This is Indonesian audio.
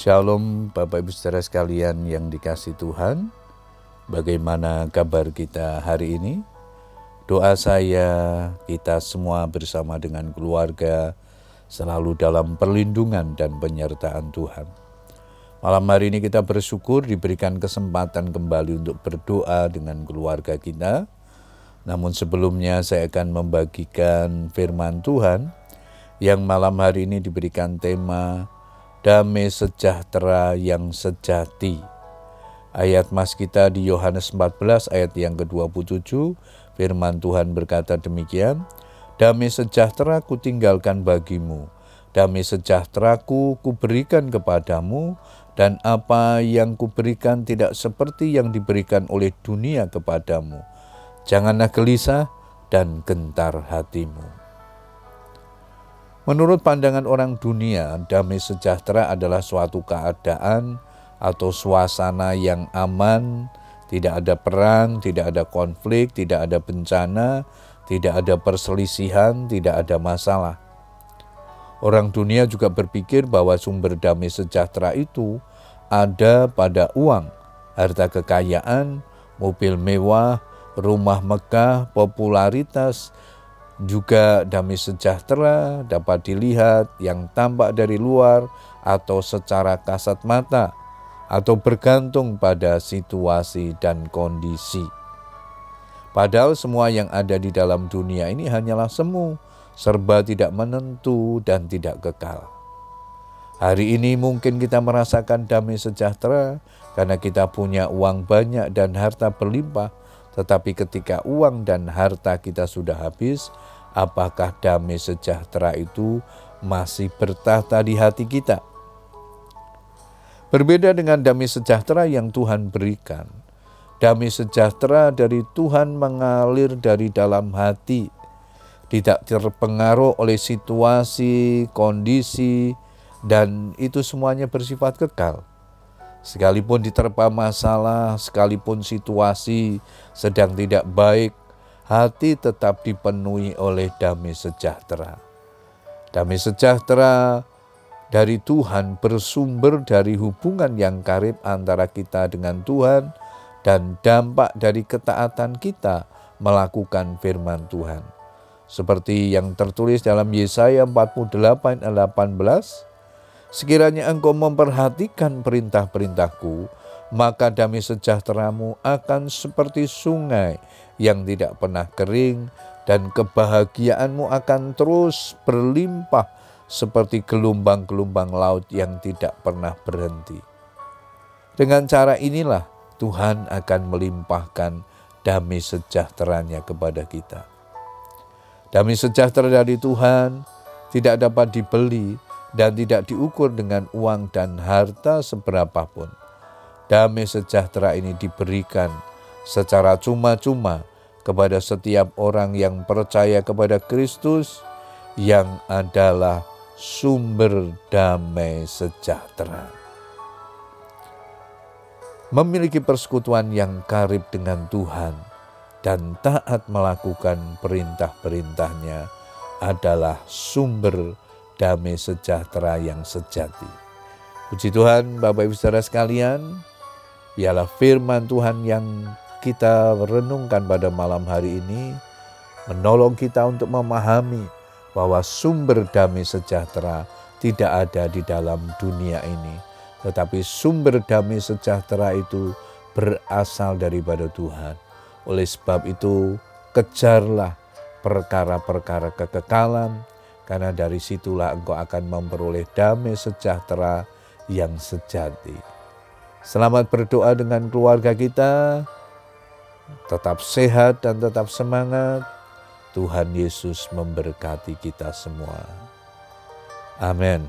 Shalom Bapak Ibu Saudara sekalian yang dikasih Tuhan. Bagaimana kabar kita hari ini? Doa saya kita semua bersama dengan keluarga selalu dalam perlindungan dan penyertaan Tuhan. Malam hari ini kita bersyukur diberikan kesempatan kembali untuk berdoa dengan keluarga kita. Namun sebelumnya saya akan membagikan firman Tuhan yang malam hari ini diberikan tema damai sejahtera yang sejati. Ayat mas kita di Yohanes 14 ayat yang ke-27, firman Tuhan berkata demikian, Damai sejahtera ku tinggalkan bagimu, damai sejahtera ku kuberikan kepadamu, dan apa yang kuberikan tidak seperti yang diberikan oleh dunia kepadamu. Janganlah gelisah dan gentar hatimu. Menurut pandangan orang dunia, damai sejahtera adalah suatu keadaan atau suasana yang aman, tidak ada perang, tidak ada konflik, tidak ada bencana, tidak ada perselisihan, tidak ada masalah. Orang dunia juga berpikir bahwa sumber damai sejahtera itu ada pada uang, harta kekayaan, mobil mewah, rumah megah, popularitas, juga damai sejahtera dapat dilihat yang tampak dari luar atau secara kasat mata atau bergantung pada situasi dan kondisi. Padahal semua yang ada di dalam dunia ini hanyalah semu, serba tidak menentu dan tidak kekal. Hari ini mungkin kita merasakan damai sejahtera karena kita punya uang banyak dan harta berlimpah, tetapi ketika uang dan harta kita sudah habis, apakah damai sejahtera itu masih bertahta di hati kita? Berbeda dengan damai sejahtera yang Tuhan berikan. Damai sejahtera dari Tuhan mengalir dari dalam hati, tidak terpengaruh oleh situasi, kondisi, dan itu semuanya bersifat kekal. Sekalipun diterpa masalah, sekalipun situasi sedang tidak baik, hati tetap dipenuhi oleh damai sejahtera. Damai sejahtera dari Tuhan bersumber dari hubungan yang karib antara kita dengan Tuhan dan dampak dari ketaatan kita melakukan firman Tuhan. Seperti yang tertulis dalam Yesaya 48 18, Sekiranya engkau memperhatikan perintah-perintahku, maka damai sejahteramu akan seperti sungai yang tidak pernah kering, dan kebahagiaanmu akan terus berlimpah seperti gelombang-gelombang laut yang tidak pernah berhenti. Dengan cara inilah Tuhan akan melimpahkan damai sejahteranya kepada kita. Damai sejahtera dari Tuhan tidak dapat dibeli dan tidak diukur dengan uang dan harta seberapapun. Damai sejahtera ini diberikan secara cuma-cuma kepada setiap orang yang percaya kepada Kristus yang adalah sumber damai sejahtera. Memiliki persekutuan yang karib dengan Tuhan dan taat melakukan perintah-perintahnya adalah sumber damai sejahtera yang sejati. Puji Tuhan, Bapak Ibu Saudara sekalian, biarlah firman Tuhan yang kita renungkan pada malam hari ini menolong kita untuk memahami bahwa sumber damai sejahtera tidak ada di dalam dunia ini, tetapi sumber damai sejahtera itu berasal daripada Tuhan. Oleh sebab itu, kejarlah perkara-perkara kekekalan, karena dari situlah engkau akan memperoleh damai sejahtera yang sejati. Selamat berdoa dengan keluarga kita tetap sehat dan tetap semangat. Tuhan Yesus memberkati kita semua. Amin.